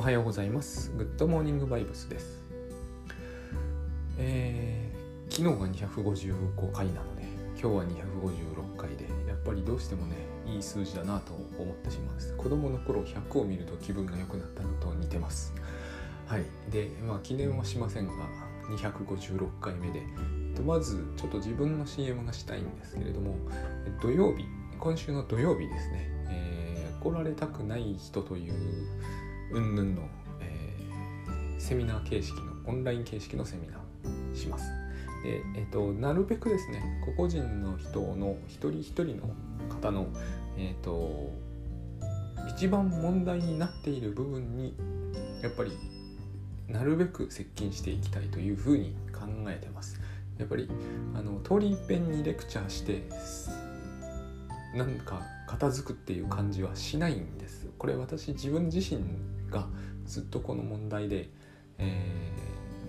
おはようございます。グッドモーニングバイブスです。えー、昨日が255回なので今日は256回でやっぱりどうしてもねいい数字だなと思ってしまうんです。子供の頃100を見ると気分が良くなったのと似てます。はい。でまあ記念はしませんが256回目でまずちょっと自分の CM がしたいんですけれども土曜日今週の土曜日ですね、えー、怒られたくない人という云々の、えー、セミナー形式のオンライン形式のセミナーします。でえーと、なるべくですね個々人の人の一人一人の方の、えーと、一番問題になっている部分にやっぱりなるべく接近していきたいというふうに考えてます。やっぱりあの通り一遍にレクチャーしてなんか片付くっていう感じはしないんですこれ私自分自身がずっとこの問題で、え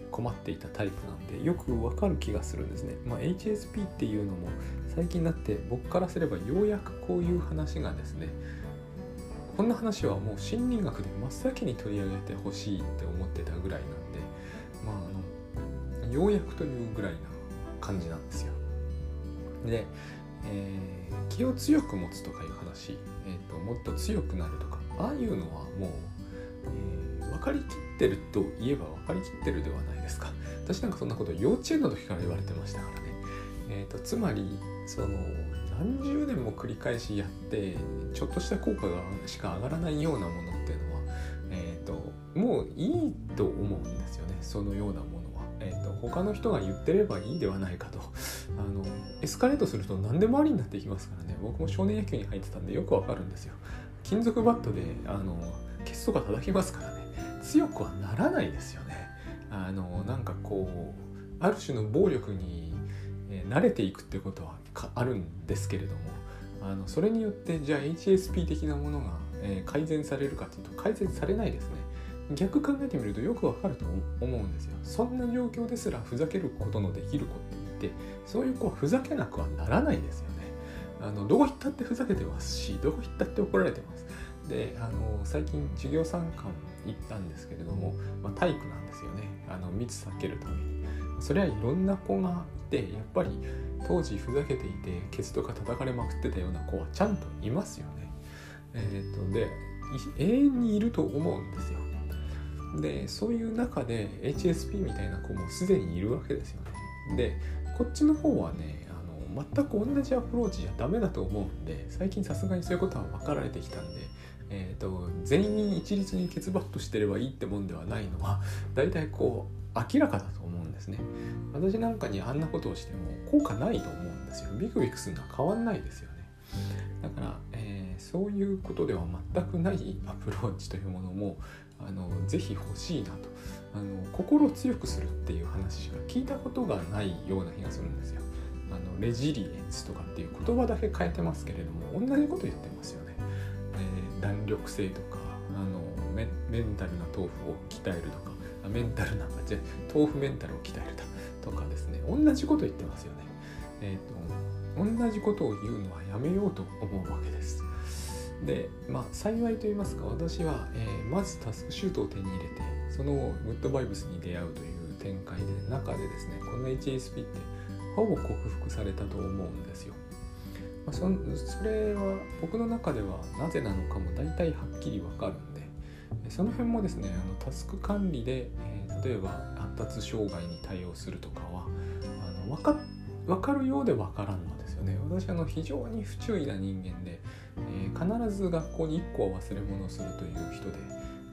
ー、困っていたタイプなんでよくわかる気がするんですね、まあ、HSP っていうのも最近になって僕からすればようやくこういう話がですねこんな話はもう心理学で真っ先に取り上げてほしいって思ってたぐらいなんでまああのようやくというぐらいな感じなんですよ。でえー、気を強く持つとかいう話、えーと、もっと強くなるとかああいうのはもう、かりきってるといえば分かりきってるではないですか。私なんかそんなこと幼稚園の時から言われてましたからね、えーと、つまりその何十年も繰り返しやってちょっとした効果がしか上がらないようなものっていうのは、えーともういいと思うんですよね。そのようなものは。えーと、他の人が言ってればいいではないかと。あのエスカレートすると何でもありになっていきますからね。僕も少年野球に入ってたんでよくわかるんですよ。金属バットであのケツとか叩きますから。強くはならないですよね。あのなんかこうある種の暴力に、え慣れていくってことはあるんですけれどもあのそれによってじゃあ HSP 的なものが、えー、改善されるかというと改善されないですね。逆考えてみるとよくわかると思うんですよ。そんな状況ですらふざけることのできる子っていてそういう子はふざけなくはならないですよね。あのどこ行ったってふざけてますしどこ行ったって怒られてます。であの最近授業参観行ったんですけれども、まあ、体育なんですよね。あの密避けるために。それはいろんな子がいてやっぱり当時ふざけていてケツとか叩かれまくってたような子はちゃんといますよね。えっ、とで永遠にいると思うんですよ。でそういう中で HSP みたいな子もすでにいるわけですよね。でこっちの方はねあの全く同じアプローチじゃダメだと思うんで最近さすがにそういうことは分かられてきたんで、えーと、全員一律にケツバットしてればいいってもんではないのは大体こう明らかだと思うんですね私なんかにあんなことをしても効果ないと思うんですよビクビクするのは変わんないですよねだから、えー、そういうことでは全くないアプローチというものもあのぜひ欲しいなとあの心を強くするっていう話しか聞いたことがないような気がするんですよ。あのレジリエンスとかっていう言葉だけ変えてますけれども同じこと言ってますよね。弾力性とかあのメンタルな豆腐を鍛えるとかメンタルなんかじゃ豆腐メンタルを鍛えるとかですね同じこと言ってますよね。えーと、同じことを言うのはやめようと思うわけです。で、まあ、幸いと言いますか私は、えー、まずタスクシュートを手に入れてその後グッドバイブスに出会うという展開で中でですねこの HSP ってほぼ克服されたと思うんですよ。まあ、そそれは僕の中ではなぜなのかも大体はっきりわかるんでその辺もですねあのタスク管理で、えー、例えば発達障害に対応するとかはあの分か分かるようで分からんのですよね。私あの非常に不注意な人間でえー、必ず学校に1個は忘れ物をするという人で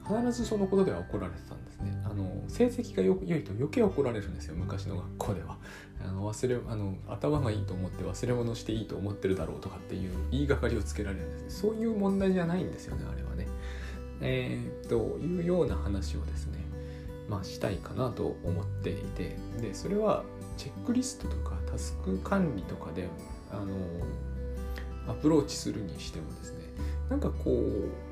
必ずそのことでは怒られてたんですねあの成績が良いと余計怒られるんですよ昔の学校では。あの忘れあの頭がいいと思って忘れ物していいと思ってるだろうとかっていう言いがかりをつけられるんですそういう問題じゃないんですよねあれはね。えー、というような話をですねまあしたいかなと思っていて。でそれはチェックリストとかタスク管理とかであのアプローチするにしてもですねなんかこう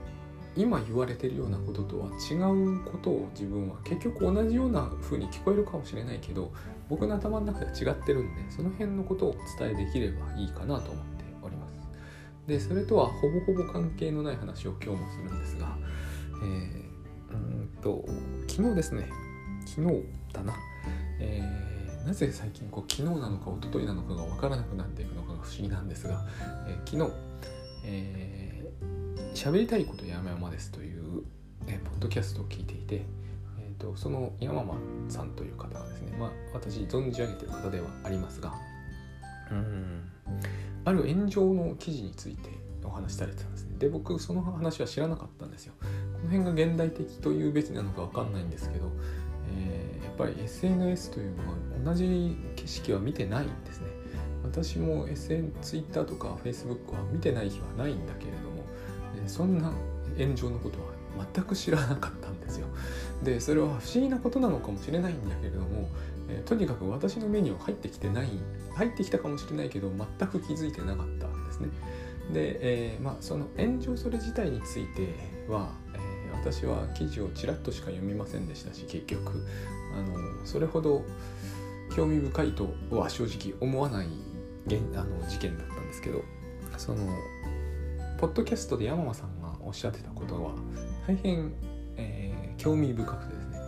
今言われてるようなこととは違うことを自分は結局同じような風に聞こえるかもしれないけど僕の頭の中では違ってるんでその辺のことをお伝えできればいいかなと思っております。でそれとはほぼほぼ関係のない話を今日もするんですが、えうんと昨日ですね。昨日だな、えー、なぜ最近こう昨日なのか一昨日なのかが分からなくなっていくのかが不思議なんですが、えー、昨日、えー、喋りたいこと山々ですという、え、ポッドキャストを聞いていて、えーと、その山間さんという方がですね、まあ、私存じ上げてる方ではありますがうんある炎上の記事についてお話しされてたんですね。で僕その話は知らなかったんですよ。この辺が現代的というべきなのか分かんないんですけど、えー、やっぱり SNS というのは同じ景色は見てないんですね。私も SN、Twitter とか Facebook は見てない日はないんだけれど、そんな炎上のことは全く知らなかったんですよ。でそれは不思議なことなのかもしれないんだけれども、え、とにかく私の目には入ってきてない入ってきたかもしれないけど全く気づいてなかったんですね。で、えー、まあ、その炎上それ自体については、えー、私は記事をちらっとしか読みませんでしたし結局あのそれほど興味深いとは正直思わないあの事件だったんですけどそのポッドキャストで山間さんがおっしゃってたことは大変、えー、興味深くてですね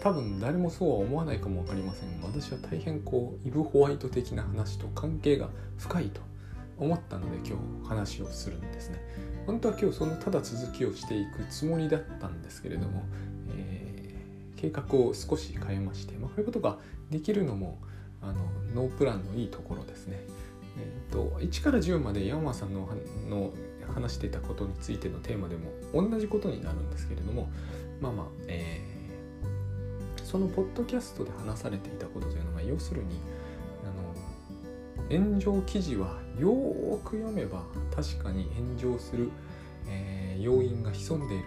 多分誰もそうは思わないかも分かりませんが私は大変こうイブ・ホワイト的な話と関係が深いと思ったので今日話をするんですね本当は今日そのただ続きをしていくつもりだったんですけれども、えー、計画を少し変えまして、まあ、こういうことができるのもあのノープランのいいところですね。えーと、1から10まで山さんのの話していたことについてのテーマでも同じことになるんですけれどもまあまあ、えー、そのポッドキャストで話されていたことというのが要するにあの炎上記事はよーく読めば確かに炎上する、えー、要因が潜んでいる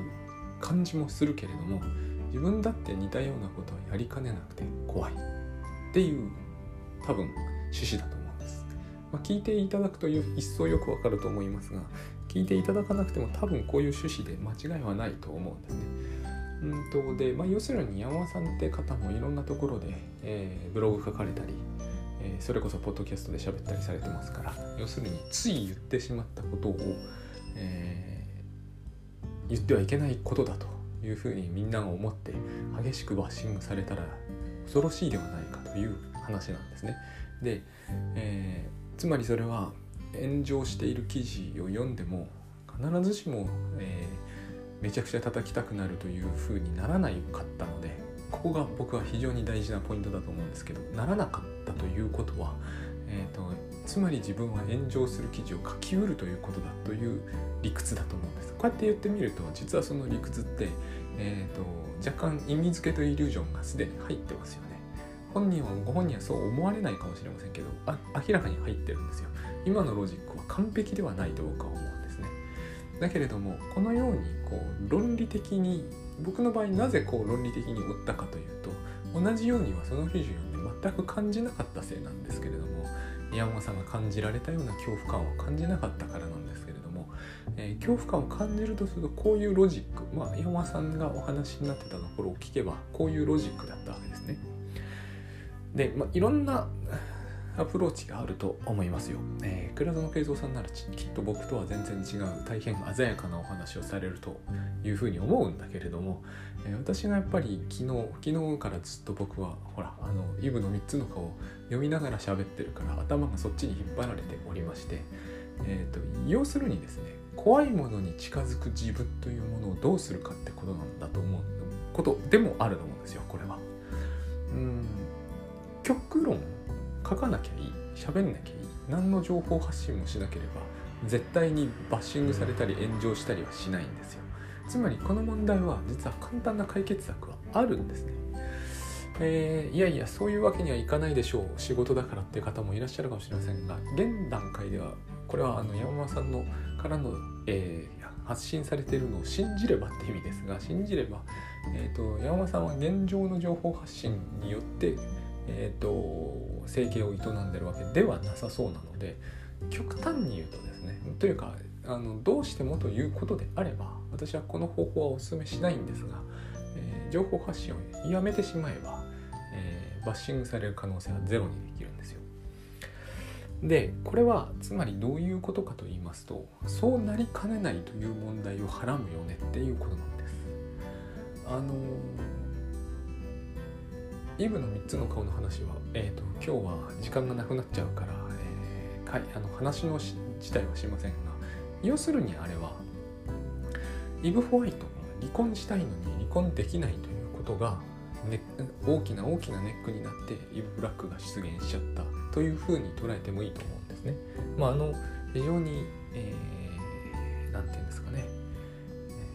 感じもするけれども自分だって似たようなことはやりかねなくて怖いっていう多分趣旨だと思うんです。まあ、聞いていただくと一層よくわかると思いますが聞いていただかなくても多分こういう趣旨で間違いはないと思うんですね。うんとで、まあ、要するに山間さんって方もいろんなところで、えー、ブログ書かれたりえー、それこそポッドキャストで喋ったりされてますから要するについ言ってしまったことを、えー、言ってはいけないことだというふうにみんなが思って激しくバッシングされたら恐ろしいではないかという話なんですね。で、えー、つまりそれは炎上している記事を読んでも必ずしも、えー、めちゃくちゃ叩きたくなるというふうにならないかったのでここが僕は非常に大事なポイントだと思うんですけどならなかったということは、えーと、つまり自分は炎上する記事を書きうるということだという理屈だと思うんです。こうやって言ってみると実はその理屈って、えーと、若干意味付けとイリュージョンがすでに入ってますよね。本人はご本人はそう思われないかもしれませんけどあ明らかに入ってるんですよ今のロジックは完璧ではないと僕は思うんですねだけれどもこのようにこう論理的に僕の場合なぜこう論理的に追ったかというと同じようにはその記事を読んで全く感じなかったせいなんですけれども山間さんが感じられたような恐怖感を感じなかったからなんですけれども、えー、恐怖感を感じるとするとこういうロジックまあ山間さんがお話になってたところを聞けばこういうロジックだったわけですね。で、まあ、いろんなアプローチがあると思いますよ。えー、倉園慶三さんならきっと僕とは全然違う大変鮮やかなお話をされるというふうに思うんだけれども、えー、私がやっぱり昨日昨日からずっと僕はほらあのイブの3つの顔を読みながら喋ってるから頭がそっちに引っ張られておりまして、えーと、要するにですね怖いものに近づく自分というものをどうするかってことなんだと思うことでもあると思うんですよこれは。うん極論書かなきゃいい喋んなきゃいい何の情報発信もしなければ絶対にバッシングされたり炎上したりはしないんですよ。つまりこの問題は実は簡単な解決策はあるんですね。えー、いやいやそういうわけにはいかないでしょう。仕事だからっていう方もいらっしゃるかもしれませんが現段階ではこれはあの山間さんのからの、えー、発信されているのを信じればって意味ですが信じれば、えーと山間さんは現状の情報発信によってえーと、生計を営んでるわけではなさそうなので極端に言うとですねというかあのどうしてもということであれば私はこの方法はお勧めしないんですが、えー、情報発信をやめてしまえば、えー、バッシングされる可能性はゼロにできるんですよ。でこれはつまりどういうことかと言いますとそうなりかねないという問題をはらむよねっていうことなんです。あのイブの3つの顔の話は、えーと、今日は時間がなくなっちゃうから、えー、かいあの話の自体はしませんが要するにあれはイブ・ホワイトが離婚したいのに離婚できないということが、ね、大きな大きなネックになってイブ・ブラックが出現しちゃったというふうに捉えてもいいと思うんですね。まあ、あの非常に、えー、なんていうんですかね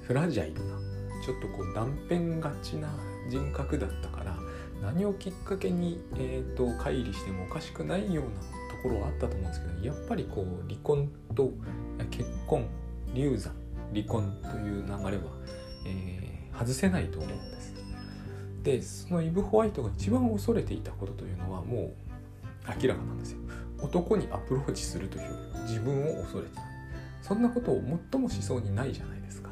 フラジャイルなちょっとこう断片がちな人格だった何をきっかけに、えーと、乖離してもおかしくないようなところはあったと思うんですけどやっぱりこう離婚と結婚流産離婚という流れは、えー、外せないと思うんです。でそのイブ・ホワイトが一番恐れていたことというのはもう明らかなんですよ。男にアプローチするという自分を恐れてた。そんなことを最もしそうにないじゃないですか。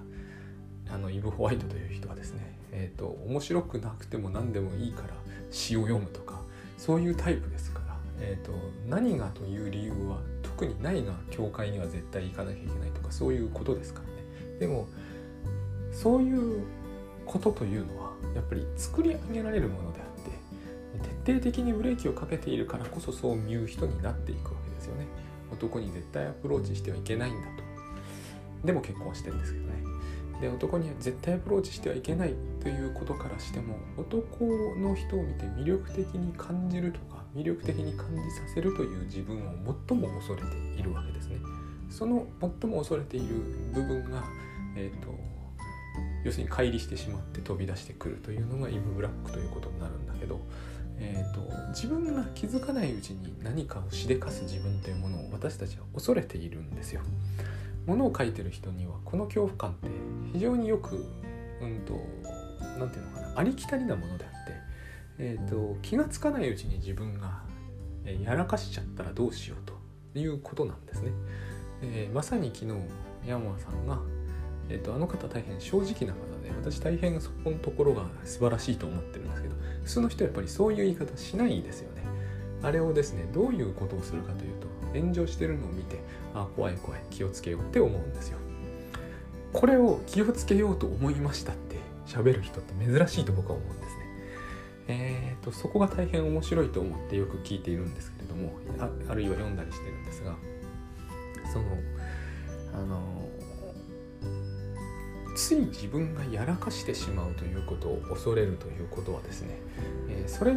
あのイブ・ホワイトという人はですね、えーと、面白くなくても何でもいいから詩を読むとかそういうタイプですから、えーと、何がという理由は特にないが教会には絶対行かなきゃいけないとかそういうことですからね。でもそういうことというのはやっぱり作り上げられるものであって徹底的にブレーキをかけているからこそそう見う人になっていくわけですよね。男に絶対アプローチしてはいけないんだと。でも結婚してるんですけどね。で男には絶対アプローチしてはいけないということからしても男の人を見て魅力的に感じるとか魅力的に感じさせるという自分を最も恐れているわけですね。その最も恐れている部分が、えーと、要するに乖離してしまって飛び出してくるというのがイブ・ブラックということになるんだけど、えーと自分が気づかないうちに何かをしでかす自分というものを私たちは恐れているんですよ。ものを書いてる人にはこの恐怖感って非常によくうんと何て言うのかなありきたりなものであって、えーと、気が付かないうちに自分がやらかしちゃったらどうしようということなんですね。えー、まさに昨日山間さんが、えーと、あの方大変正直な方で私大変そこのところが素晴らしいと思ってるんですけど普通の人はやっぱりそういう言い方しないですよね。あれをですねどういうことをするかというと炎上してるのを見てあ怖い怖い気をつけようって思うんですよ。これを気をつけようと思いましたって喋る人って珍しいと僕は思うんですね。えーと、そこが大変面白いと思ってよく聞いているんですけれどもああるいは読んだりしてるんですがそのあのつい自分がやらかしてしまうということを恐れるということはですね、えー、それ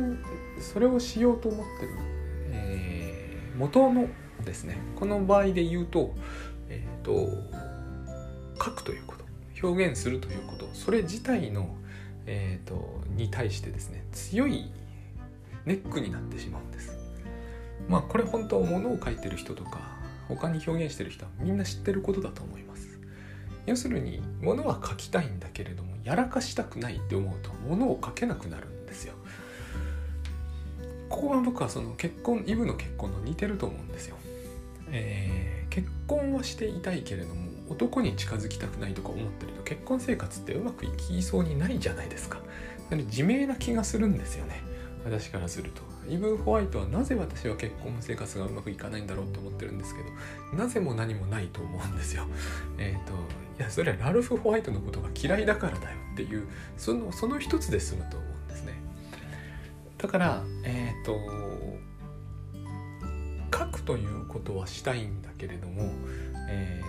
それをしようと思ってる、えー、元のですねこの場合で言うと,、えーと、書くということ表現するということそれ自体の、えーと、に対してですね強いネックになってしまうんです。まあこれ本当は物を書いてる人とか他に表現してる人はみんな知ってることだと思います。要するに物は書きたいんだけれどもやらかしたくないって思うと物を書けなくなるんですよ。ここは僕はその結婚イブの結婚の似てると思うんですよ。えー、結婚はしていたいけれども男に近づきたくないとか思ってると結婚生活ってうまくいきそうにないじゃないですか。なので自明な気がするんですよね私からすると。イブ・ホワイトはなぜ私は結婚生活がうまくいかないんだろうと思ってるんですけどなぜも何もないと思うんですよ。えっ、ー、といやそれはラルフ・ホワイトのことが嫌いだからだよっていうそのその一つで済むと思うんですね。だからえっ、ー、とくということはしたいんだけれども、え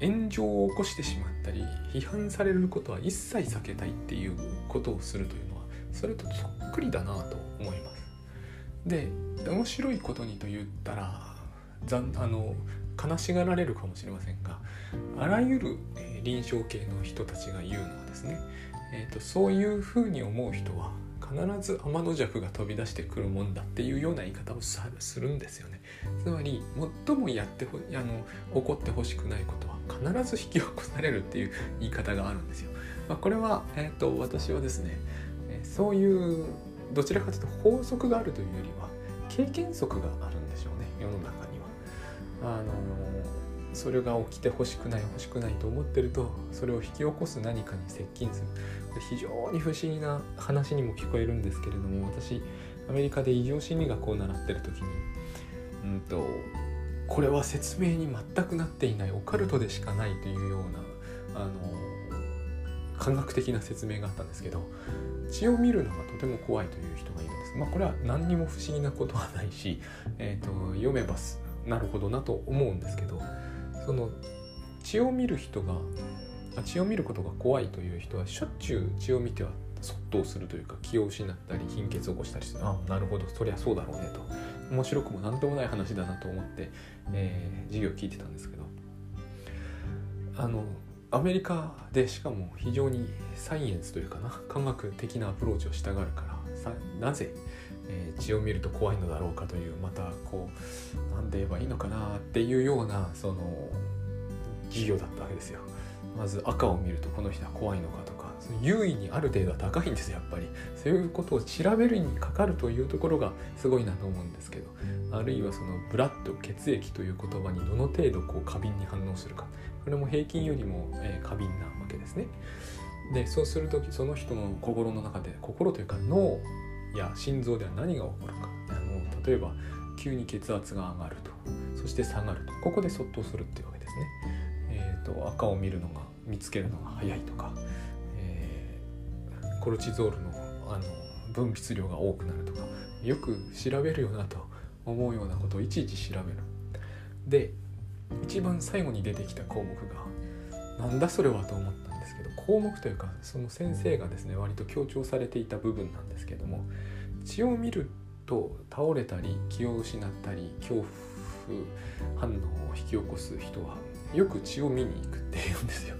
ー、炎上を起こしてしまったり批判されることは一切避けたいっていうことをするというのはそれとそっくりだなと思います。で面白いことにと言ったらざあの悲しがられるかもしれませんがあらゆる、えー、臨床系の人たちが言うのはですね、えーとそういうふうに思う人は必ず天の弱が飛び出してくるもんだっていうような言い方をするんですよね。つまり最もやってほあの起こってほしくないことは必ず引き起こされるっていう言い方があるんですよ、まあ、これは、えーと、私はですねそういうどちらかというと法則があるというよりは経験則があるんでしょうね世の中には。あのそれが起きてほしくない欲しくないと思ってるとそれを引き起こす何かに接近する非常に不思議な話にも聞こえるんですけれども私アメリカで異常心理学を習ってる時に、うんと、これは説明に全くなっていないオカルトでしかないというようなあの科学的な説明があったんですけど血を見るのがとても怖いという人がいるんです。まあ、これは何にも不思議なことはないし、えーと、読めばなるほどなと思うんですけどその血を見る人が血を見ることが怖いという人はしょっちゅう血を見てはそっとするというか気を失ったり貧血を起こしたりしてああなるほどそりゃそうだろうねと。面白くも何ともない話だなと思って、えー、授業を聞いてたんですけど。あのアメリカでしかも非常にサイエンスというかな科学的なアプローチをしたがるからさなぜ、えー、血を見ると怖いのだろうかというまたこう何で言えばいいのかなっていうようなその授業だったわけですよ。まず赤を見るとこの人は怖いのかとか優位にある程度は高いんですやっぱり。そういうことを調べるにかかるというところがすごいなと思うんですけどあるいはそのブラッド血液という言葉にどの程度こう過敏に反応するか。これも平均よりも、え、過敏なわけですね。でそうする時その人の心の中で心というか脳や心臓では何が起こるか。あの例えば急に血圧が上がると。そして下がると。ここでそっとするっていうわけですね、えーと、赤を見るのが見つけるのが早いとか、えー、コルチゾールのあの分泌量が多くなるとか。よく調べるよなと。思うようなことをいちいち調べる。で一番最後に出てきた項目がなんだそれはと思ったんですけど項目というかその先生がですね割と強調されていた部分なんですけども血を見ると倒れたり気を失ったり恐怖反応を引き起こす人はよく血を見に行くって言うんですよ。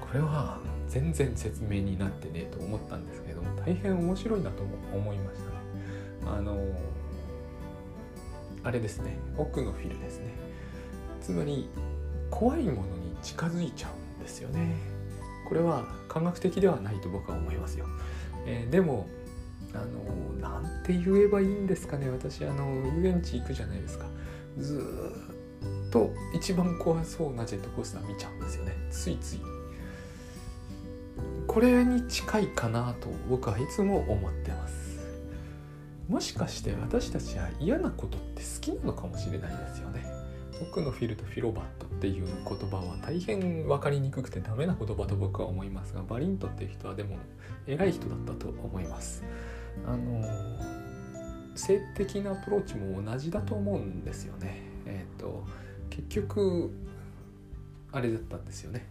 これは全然説明になってねと思ったんですけども大変面白いなと思いましたね。あのあれですね奥のフィルですね。つまり怖いものに近づいちゃうんですよね。これは科学的ではないと僕は思いますよ。えー、でもあのなんて言えばいいんですかね。私あの遊園地行くじゃないですか。ずっと一番怖そうなジェットコースター見ちゃうんですよね。ついつい。これに近いかなと僕はいつも思ってます。もしかして私たちは嫌なことって好きなのかもしれないですよね。奥のフィルとフィロバットっていう言葉は大変分かりにくくてダメな言葉と僕は思いますがバリントっていう人はでも偉い人だったと思いますあの性的なアプローチも同じだと思うんですよね。えっ、ー、と結局あれだったんですよね。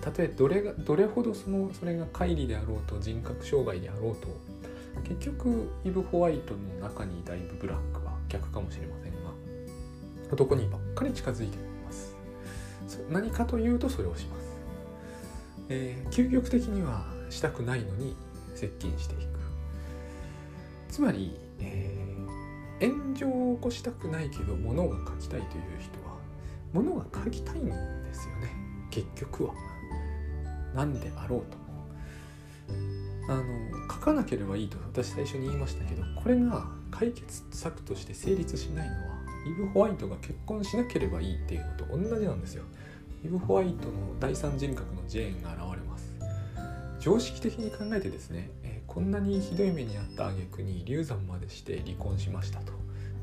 たとえどれがどれほどそのそれが乖離であろうと人格障害であろうと結局イブ・ホワイトの中にだいぶブラックは逆かもしれません男にばっかり近づいています。何かというとそれをします、えー、究極的にはしたくないのに接近していく。つまり、えー、炎上を起こしたくないけど物が書きたいという人は物が書きたいんですよね。結局は。何であろうと。あの書かなければいいと私最初に言いましたけどこれが解決策として成立しないのはイブ・ホワイトが結婚しなければいいっていうのと同じなんですよ。イブ・ホワイトの第三人格のジェーンが現れます。常識的に考えてですねえこんなにひどい目に遭った挙句に流産までして離婚しましたと。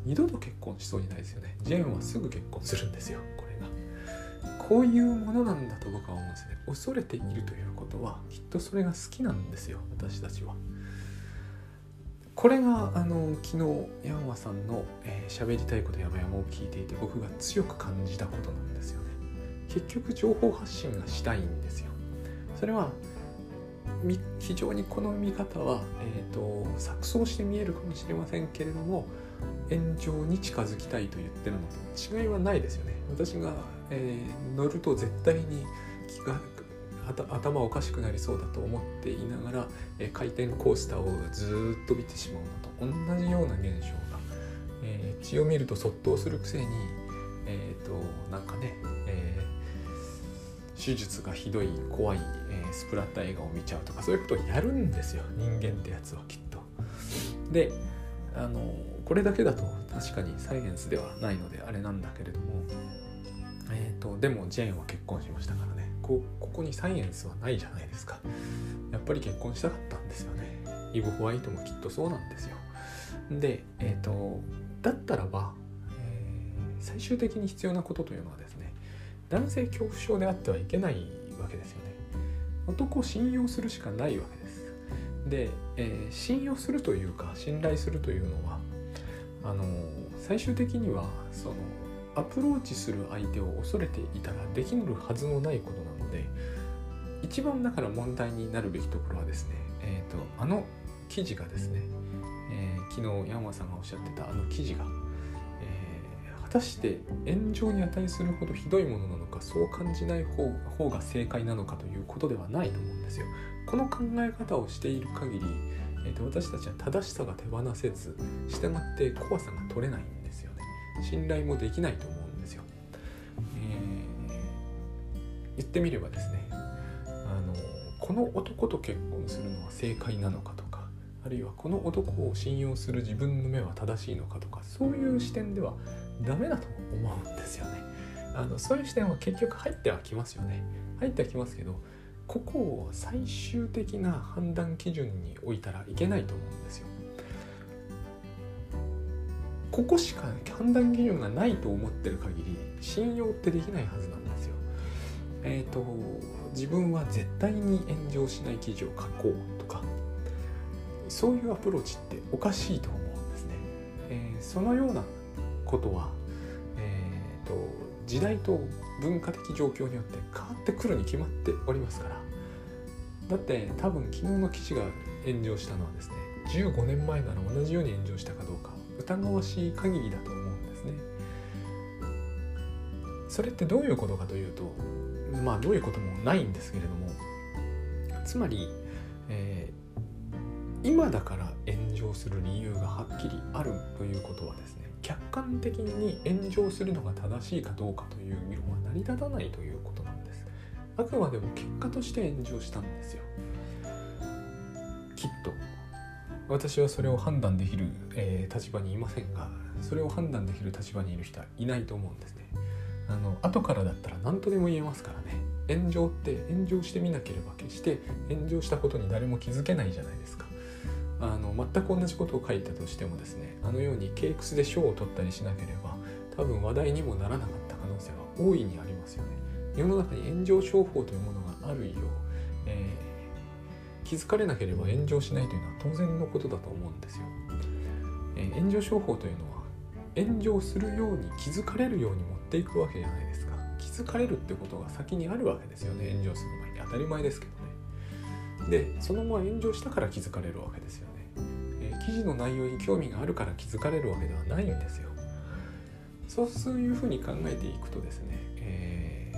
二度と結婚しそうにないですよね。ジェーンはすぐ結婚するんですよこれが。こういうものなんだと僕は思うんですね。恐れているということはきっとそれが好きなんですよ私たちは。これがあの昨日ヤンワさんの喋、えー、りたいことやばやまを聞いていて僕が強く感じたことなんですよね。結局情報発信がしたいんですよ。それは非常にこの見方は、えーと、錯綜して見えるかもしれませんけれども炎上に近づきたいと言ってるのと違いはないですよね。私が、えー、乗ると絶対に頭おかしくなりそうだと思っていながら、えー、回転コースターをずっと見てしまうのと同じような現象が、えー、血を見るとそっとするくせにえ、ー、となんかね、え手術がひどい怖い、え、スプラッタ映画を見ちゃうとかそういうことをやるんですよ人間ってやつはきっと。であのこれだけだと確かにサイエンスではないのであれなんだけれども、えーと、でもジェーンは結婚しましたからねこここにサイエンスはないじゃないですか。やっぱり結婚したかったんですよね。イブ・ホワイトもきっとそうなんですよ。でえっ、ー、とだったらば、えー、最終的に必要なことというのはですね男性恐怖症であってはいけないわけですよね。男を信用するしかないわけです。で、えー、信用するというか信頼するというのはあの最終的にはそのアプローチする相手を恐れていたらできるはずのないことで一番だから問題になるべきところはですね、えーと、あの記事がですね、えー、昨日山間さんがおっしゃってたあの記事が、えー、果たして炎上に値するほどひどいものなのかそう感じない方が正解なのかということではないと思うんですよ。この考え方をしている限り、えーと、私たちは正しさが手放せず従って怖さが取れないんですよね。信頼もできないと思うってみればですねあのこの男と結婚するのは正解なのかとかあるいはこの男を信用する自分の目は正しいのかとかそういう視点ではダメだと思うんですよね。あのそういう視点は結局入ってはきますよね。入ってはきますけどここを最終的な判断基準に置いたらいけないと思うんですよ。ここしか判断基準がないと思ってる限り信用ってできないはずなん。え、ー、と自分は絶対に炎上しない記事を書こうとかそういうアプローチっておかしいと思うんですね。えー、そのようなことは、えーと、時代と文化的状況によって変わってくるに決まっておりますからだって多分昨日の記事が炎上したのはですね15年前なら同じように炎上したかどうか疑わしい限りだと思うんですね。それってどういうことかというとまあどういうこともないんですけれどもつまり、えー、今だから炎上する理由がはっきりあるということはですね客観的に炎上するのが正しいかどうかという議論は成り立たないということなんです。あくまでも結果として炎上したんですよ。きっと。私はそれを判断できる、えー、立場にいませんがそれを判断できる立場にいる人はいないと思うんですね。あの後からだったら何とでも言えますからね。炎上って炎上してみなければ決して炎上したことに誰も気づけないじゃないですか。あの全く同じことを書いたとしてもですねあのようにケイクスで賞を取ったりしなければ多分話題にもならなかった可能性は大いにありますよね。世の中に炎上商法というものがある以上、えー、気づかれなければ炎上しないというのは当然のことだと思うんですよ、えー、炎上商法というのは炎上するように気づかれるように持っていくわけじゃないですか。気づかれるってことが先にあるわけですよね。炎上する前に。当たり前ですけどね。でそのまま炎上したから気づかれるわけですよね、えー、記事の内容に興味があるから気づかれるわけではないんですよ。そういうふうに考えていくとですね、え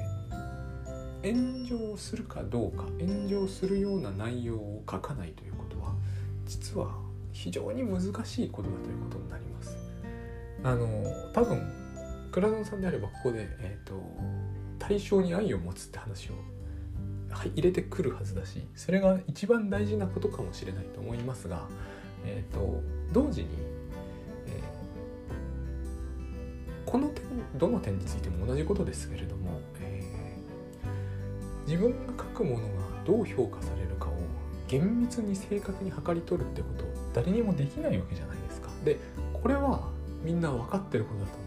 ー、炎上するかどうか炎上するような内容を書かないということは実は非常に難しいことだということになります。あの多分倉園さんであればここで、えーと、対象に愛を持つって話を入れてくるはずだしそれが一番大事なことかもしれないと思いますが、えーと、同時に、えー、この点どの点についても同じことですけれども、えー、自分が書くものがどう評価されるかを厳密に正確に測り取るってこと誰にもできないわけじゃないですか。でこれはみんな分かってることだと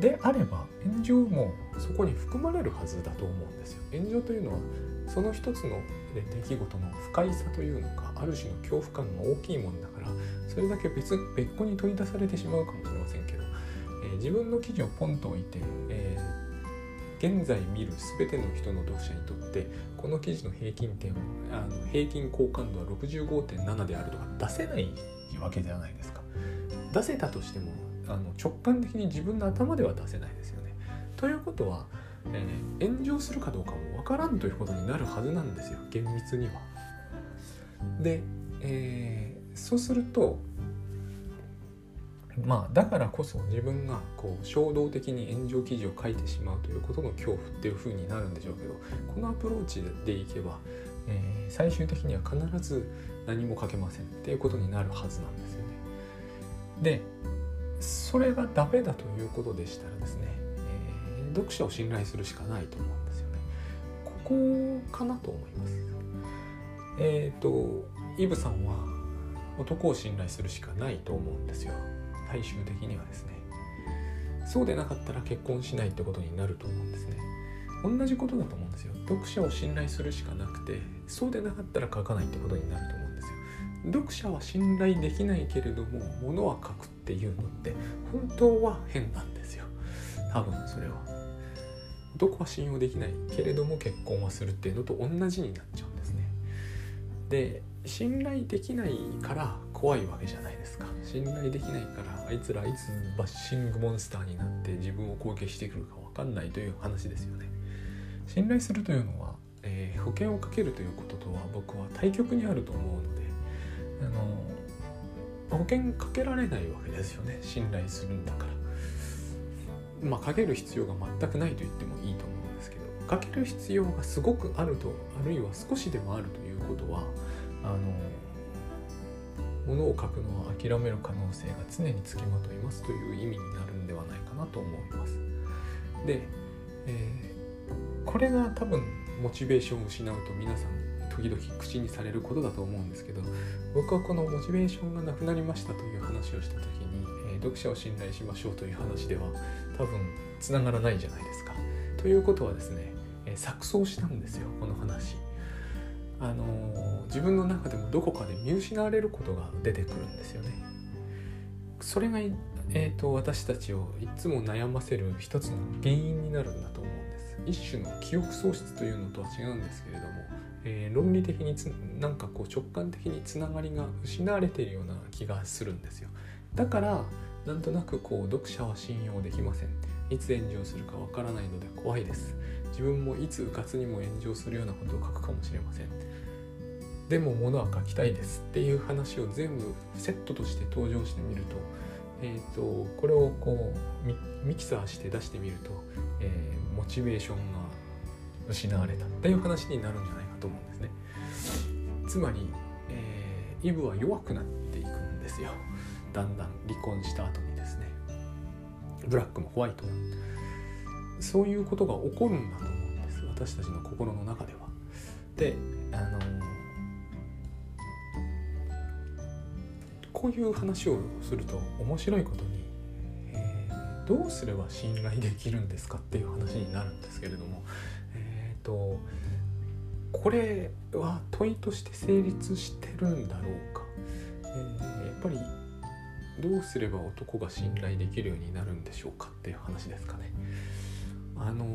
で。あれば炎上もそこに含まれるはずだと思うんですよ。炎上というのはその一つの出来事の不快さというのかある種の恐怖感が大きいもんだからそれだけ別別個に取り出されてしまうかもしれませんけど、えー、自分の記事をポンと置いて、えー、現在見る全ての人の読者にとってこの記事の平均点あの平均好感度は65.7であるとか出せないわけじゃないですか。出せたとしてもあの直感的に自分の頭では出せないですよね。ということは、えー、炎上するかどうかも分からんということになるはずなんですよ厳密には。で、えー、そうするとまあだからこそ自分がこう衝動的に炎上記事を書いてしまうということの恐怖っていう風になるんでしょうけどこのアプローチでいけば、えー、最終的には必ず何も書けませんっていうことになるはずなんですよね。でそれがダメだということでしたらですね、えー、読者を信頼するしかないと思うんですよね。ここかなと思います。えっ、ー、とイブさんは男を信頼するしかないと思うんですよ。最終的にはですね。そうでなかったら結婚しないってことになると思うんですね。同じことだと思うんですよ読者を信頼するしかなくてそうでなかったら書かないってことになると思う読者は信頼できないけれども物は書くっていうのって本当は変なんですよ。多分それは。どこは信用できないけれども結婚はするっていうのと同じになっちゃうんですね。で信頼できないから怖いわけじゃないですか。信頼できないからあいつらいつバッシングモンスターになって自分を攻撃してくるか分かんないという話ですよね。信頼するというのは、えー、保険をかけるということとは僕は対極にあると思うのであの保険かけられないわけですよね信頼するんだからまあかける必要が全くないと言ってもいいと思うんですけどかける必要がすごくあるとあるいは少しでもあるということはあの物を書くのは諦める可能性が常につきまといますという意味になるんではないかなと思います。で、えー、これが多分モチベーションを失うと皆さん時々口にされることだと思うんですけど僕はこのモチベーションがなくなりましたという話をした時に、えー、読者を信頼しましょうという話では多分つながらないじゃないですか。ということはですね、えー、錯綜したんですよこの話。あのー、自分の中でもどこかで見失われることが出てくるんですよね。それが、えーと、私たちをいつも悩ませる一つの原因になるんだと思うんです。一種の記憶喪失というのとは違うんですけれども、えー、論理的につなんかこう直感的につながりが失われているような気がするんですよ。だからなんとなくこう読者は信用できません。いつ炎上するかわからないので怖いです。自分もいつうかつにも炎上するようなことを書くかもしれませんでも物は書きたいですっていう話を全部セットとして登場してみると,、えーと、これをこうミキサーして出してみると、えー、モチベーションが失われたっていう話になるんじゃないかと思うんですね。つまり、えー、イブは弱くなっていくんですよ。だんだん離婚した後にですね。ブラックもホワイトも。そういうことが起こるんだと思うんです。私たちの心の中では。であのこういう話をすると面白いことに、えー、どうすれば信頼できるんですかっていう話になるんですけれどもえっ、ー、とこれは問いとして成立してるんだろうか、えー、やっぱりどうすれば男が信頼できるようになるんでしょうかっていう話ですかね。あの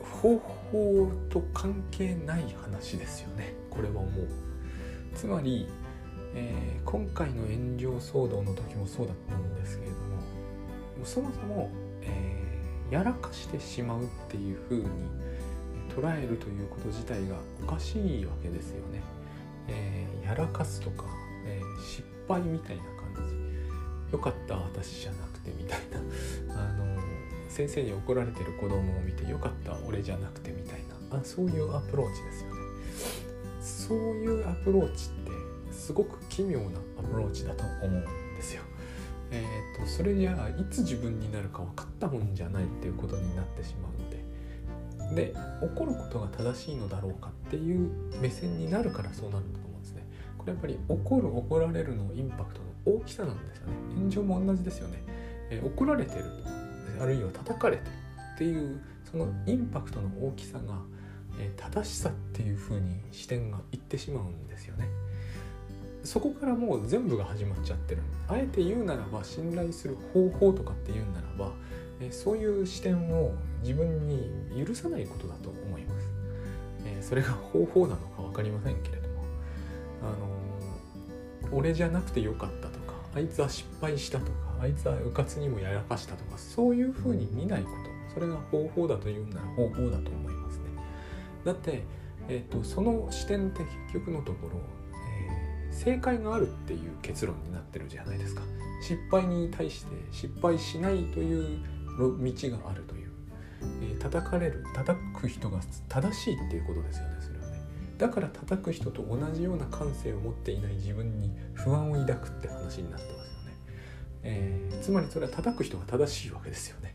方法と関係ない話ですよね。これはもう。つまり、えー、今回の炎上騒動の時もそうだったんですけれどもそもそも、えー、やらかしてしまうっていうふうに捉えるということ自体がおかしいわけですよね。えー、やらかすとか、え失敗みたいな感じ。よかった私じゃなくてみたいな。あの先生に怒られてる子供を見てよかった俺じゃなくてみたいな。あそういうアプローチですよね。そういうアプローチってすごく奇妙なアプローチだと思うんですよ。えーと、それじゃあいつ自分になるか分かったもんじゃないっていうことになってしまうので。で怒ることが正しいのだろうかっていう目線になるからそうなるんだと思うんですね。これやっぱり怒る怒られるのインパクトの大きさなんですよね。炎上も同じですよね、えー、怒られてるあるいは叩かれてるっていうそのインパクトの大きさが、えー、正しさっていう風に視点がいってしまうんですよね。そこからもう全部が始まっちゃってる。あえて言うならば信頼する方法とかって言うならば、え、そういう視点を自分に許さないことだと思います、え、それが方法なのか分かりませんけれども。あの、俺じゃなくてよかったとかあいつは失敗したとかあいつはうかつにもやらかしたとかそういうふうに見ないこと。それが方法だと言うなら方法だと思いますね。だって、えーと、その視点って結局のところ、正解があるっていう結論になってるじゃないですか失敗に対して失敗しないという道があるという、えー、叩かれる叩く人が正しいっていうことですよねそれはねだから叩く人と同じような感性を持っていない自分に不安を抱くって話になってますよねえー、つまりそれは叩く人が正しいわけですよね。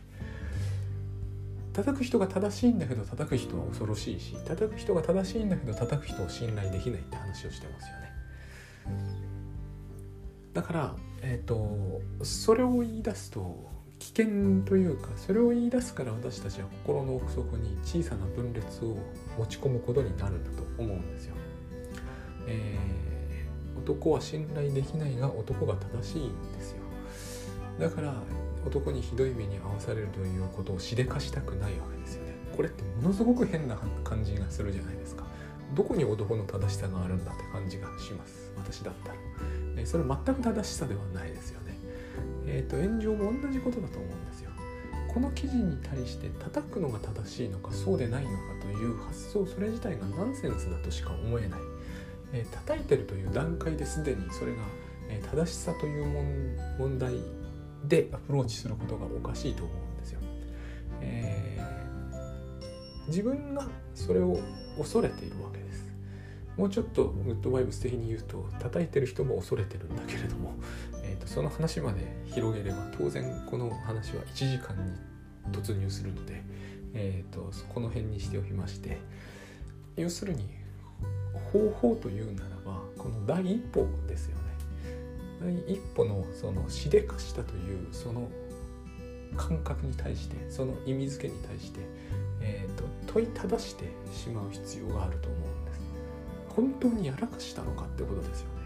叩く人が正しいんだけど叩く人は恐ろしいし叩く人が正しいんだけど叩く人を信頼できないって話をしてますよね。だから、えーと、それを言い出すと危険というかそれを言い出すから私たちは心の奥底に小さな分裂を持ち込むことになるんだと思うんですよ。えー、男は信頼できないが男が正しいんですよ。だから男にひどい目に遭わされるということをしでかしたくないわけですよね。これってものすごく変な感じがするじゃないですか。どこに男の正しさがあるんだって感じがします私だったら、えそれ全く正しさではないですよね。えっ、ー、と炎上も同じことだと思うんですよ。この記事に対して叩くのが正しいのかそうでないのかという発想それ自体がナンセンスだとしか思えない、えー、叩いてるという段階ですでにそれが、え正しさという問題でアプローチすることがおかしいと思うんですよ、えー、自分がそれを恐れているわけです。もうちょっとグッドバイブス的に言うと叩いてる人も恐れてるんだけれども、えーと、その話まで広げれば当然この話は1時間に突入するので、えーと、この辺にしておきまして要するに方法というならばこの第一歩ですよね。第一歩のそのしでかしたというその感覚に対してその意味付けに対して、えーと問いただしてしまう必要があると思う。本当にやらかしたのかってことですよね。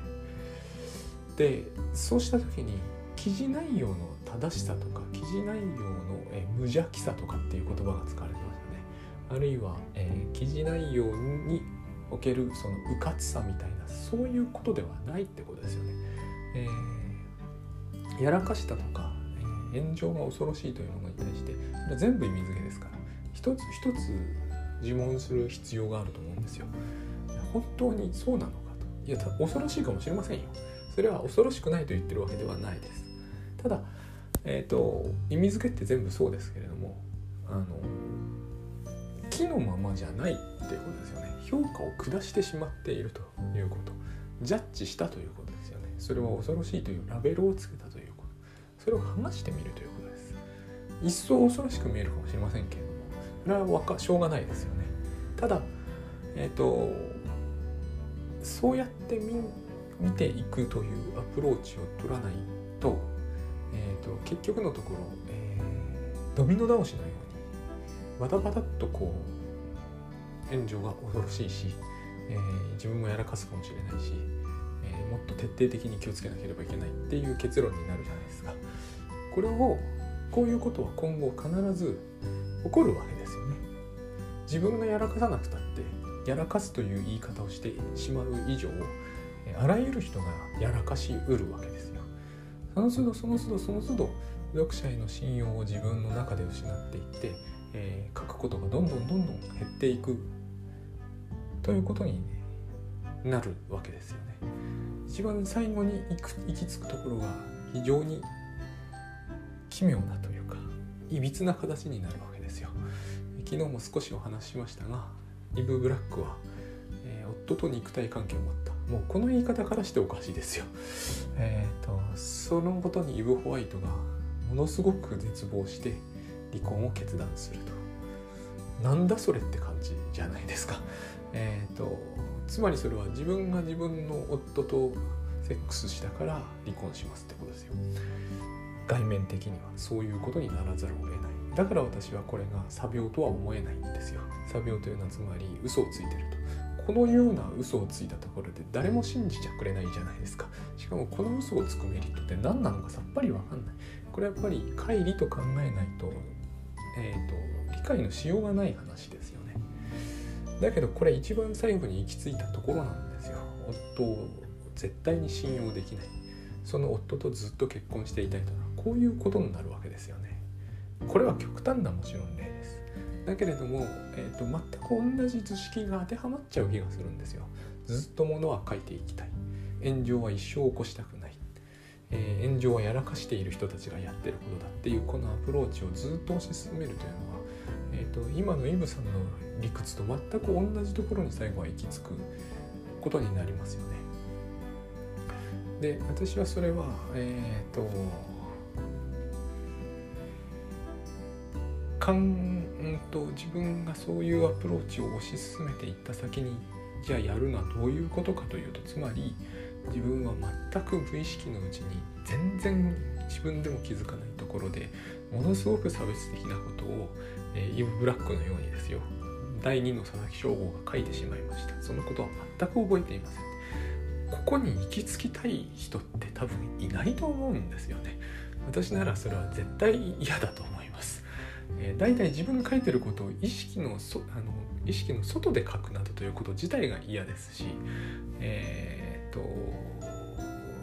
でそうした時に記事内容の正しさとか記事内容のえ無邪気さとかっていう言葉が使われてましたね。あるいは、えー、記事内容におけるそのうかつさみたいなそういうことではないってことですよね、えー、やらかしたとか、えー、炎上が恐ろしいというものに対してそれ全部意味付けですから一つ一つ自問する必要があると思うんですよ。本当にそうなのかと。いや恐ろしいかもしれませんよ。それは恐ろしくないと言ってるわけではないです。ただ、えっ、ー、と意味付けって全部そうですけれどもあの木のままじゃないっていうことですよね。評価を下してしまっているということ。ジャッジしたということですよね。それは恐ろしいというラベルをつけたということ。それを剥がしてみるということです。一層恐ろしく見えるかもしれませんけれどもそれはしょうがないですよねただえっ、ー、とそうやって見ていくというアプローチを取らないと,、えーと、結局のところ、えー、ドミノ倒しのようにバタバタっとこう炎上が恐ろしいし、えー、自分もやらかすかもしれないし、えー、もっと徹底的に気をつけなければいけないっていう結論になるじゃないですか。これをこういうことは今後必ず起こるわけですよね自分がやらかさなくたっやらかすという言い方をしてしまう以上あらゆる人がやらかしうるわけですよ。その都度その都度その都度読者への信用を自分の中で失っていって、えー、書くことがどんどんどんどん減っていくということになるわけですよね。一番最後に行く行き着くところが非常に奇妙なというかいびつな形になるわけですよ。昨日も少しお話ししましたがイブ・ブラックは、えー、夫と肉体関係を持った。もうこの言い方からしておかしいですよ。えっ、ー、とそのことにイブ・ホワイトがものすごく絶望して離婚を決断すると。なんだそれって感じじゃないですか。えっ、ー、とつまりそれは自分が自分の夫とセックスしたから離婚しますってことですよ。外面的には。そういうことにならざるを得ない。だから私はこれが作病とは思えないんですよ。作病というのはつまり嘘をついてると。このような嘘をついたところで誰も信じちゃくれないじゃないですか。しかもこの嘘をつくメリットって何なのかさっぱりわかんない。これやっぱり乖離と考えないと,、えーと、理解のしようがない話ですよね。だけどこれ一番最後に行き着いたところなんですよ。夫を絶対に信用できない。その夫とずっと結婚していたいとこういうことになるわけですよね。これは極端なもちろん例です。だけれども、えーと、全く同じ図式が当てはまっちゃう気がするんですよ。ずっとものは書いていきたい。炎上は一生起こしたくない。えー、炎上はやらかしている人たちがやってることだっていうこのアプローチをずっと推し進めるというのは、えーと、今のイブさんの理屈と全く同じところに最後は行き着くことになりますよね。で私はそれはえっ、ー、とかんと自分がそういうアプローチを推し進めていった先にじゃあやるのはどういうことかというとつまり自分は全く無意識のうちに全然自分でも気づかないところでものすごく差別的なことを、えー、イブ・ブラックのようにですよ第2の佐々木翔吾が書いてしまいました。そのことは全く覚えていません。ここに行き着きたい人って多分いないと思うんですよね。私ならそれは絶対嫌だと、えー、大体自分が書いてることを意識のそあの意識の外で書くなどということ自体が嫌ですしえー、と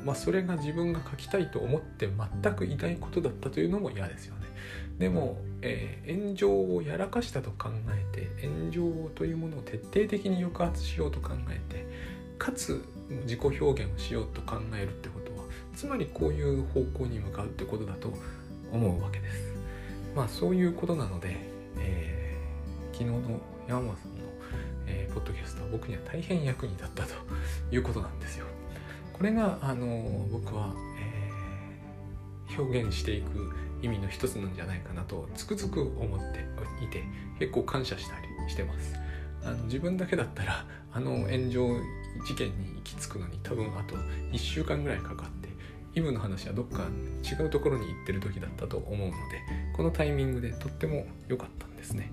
まあそれが自分が書きたいと思って全くいないことだったというのも嫌ですよねでも、えー、炎上をやらかしたと考えて炎上というものを徹底的に抑圧しようと考えてかつ自己表現をしようと考えるってことはつまりこういう方向に向かうってことだと思うわけです。まあそういうことなので、えー、昨日の山本さんの、えー、ポッドキャストは僕には大変役に立ったということなんですよ。これがあの僕は、えー、表現していく意味の一つなんじゃないかなとつくづく思っていて結構感謝したりしてますあの自分だけだったらあの炎上事件に行き着くのに多分あと1週間ぐらいかかってイブの話はどっか違うところに行ってる時だったと思うのでこのタイミングでとっても良かったんですね。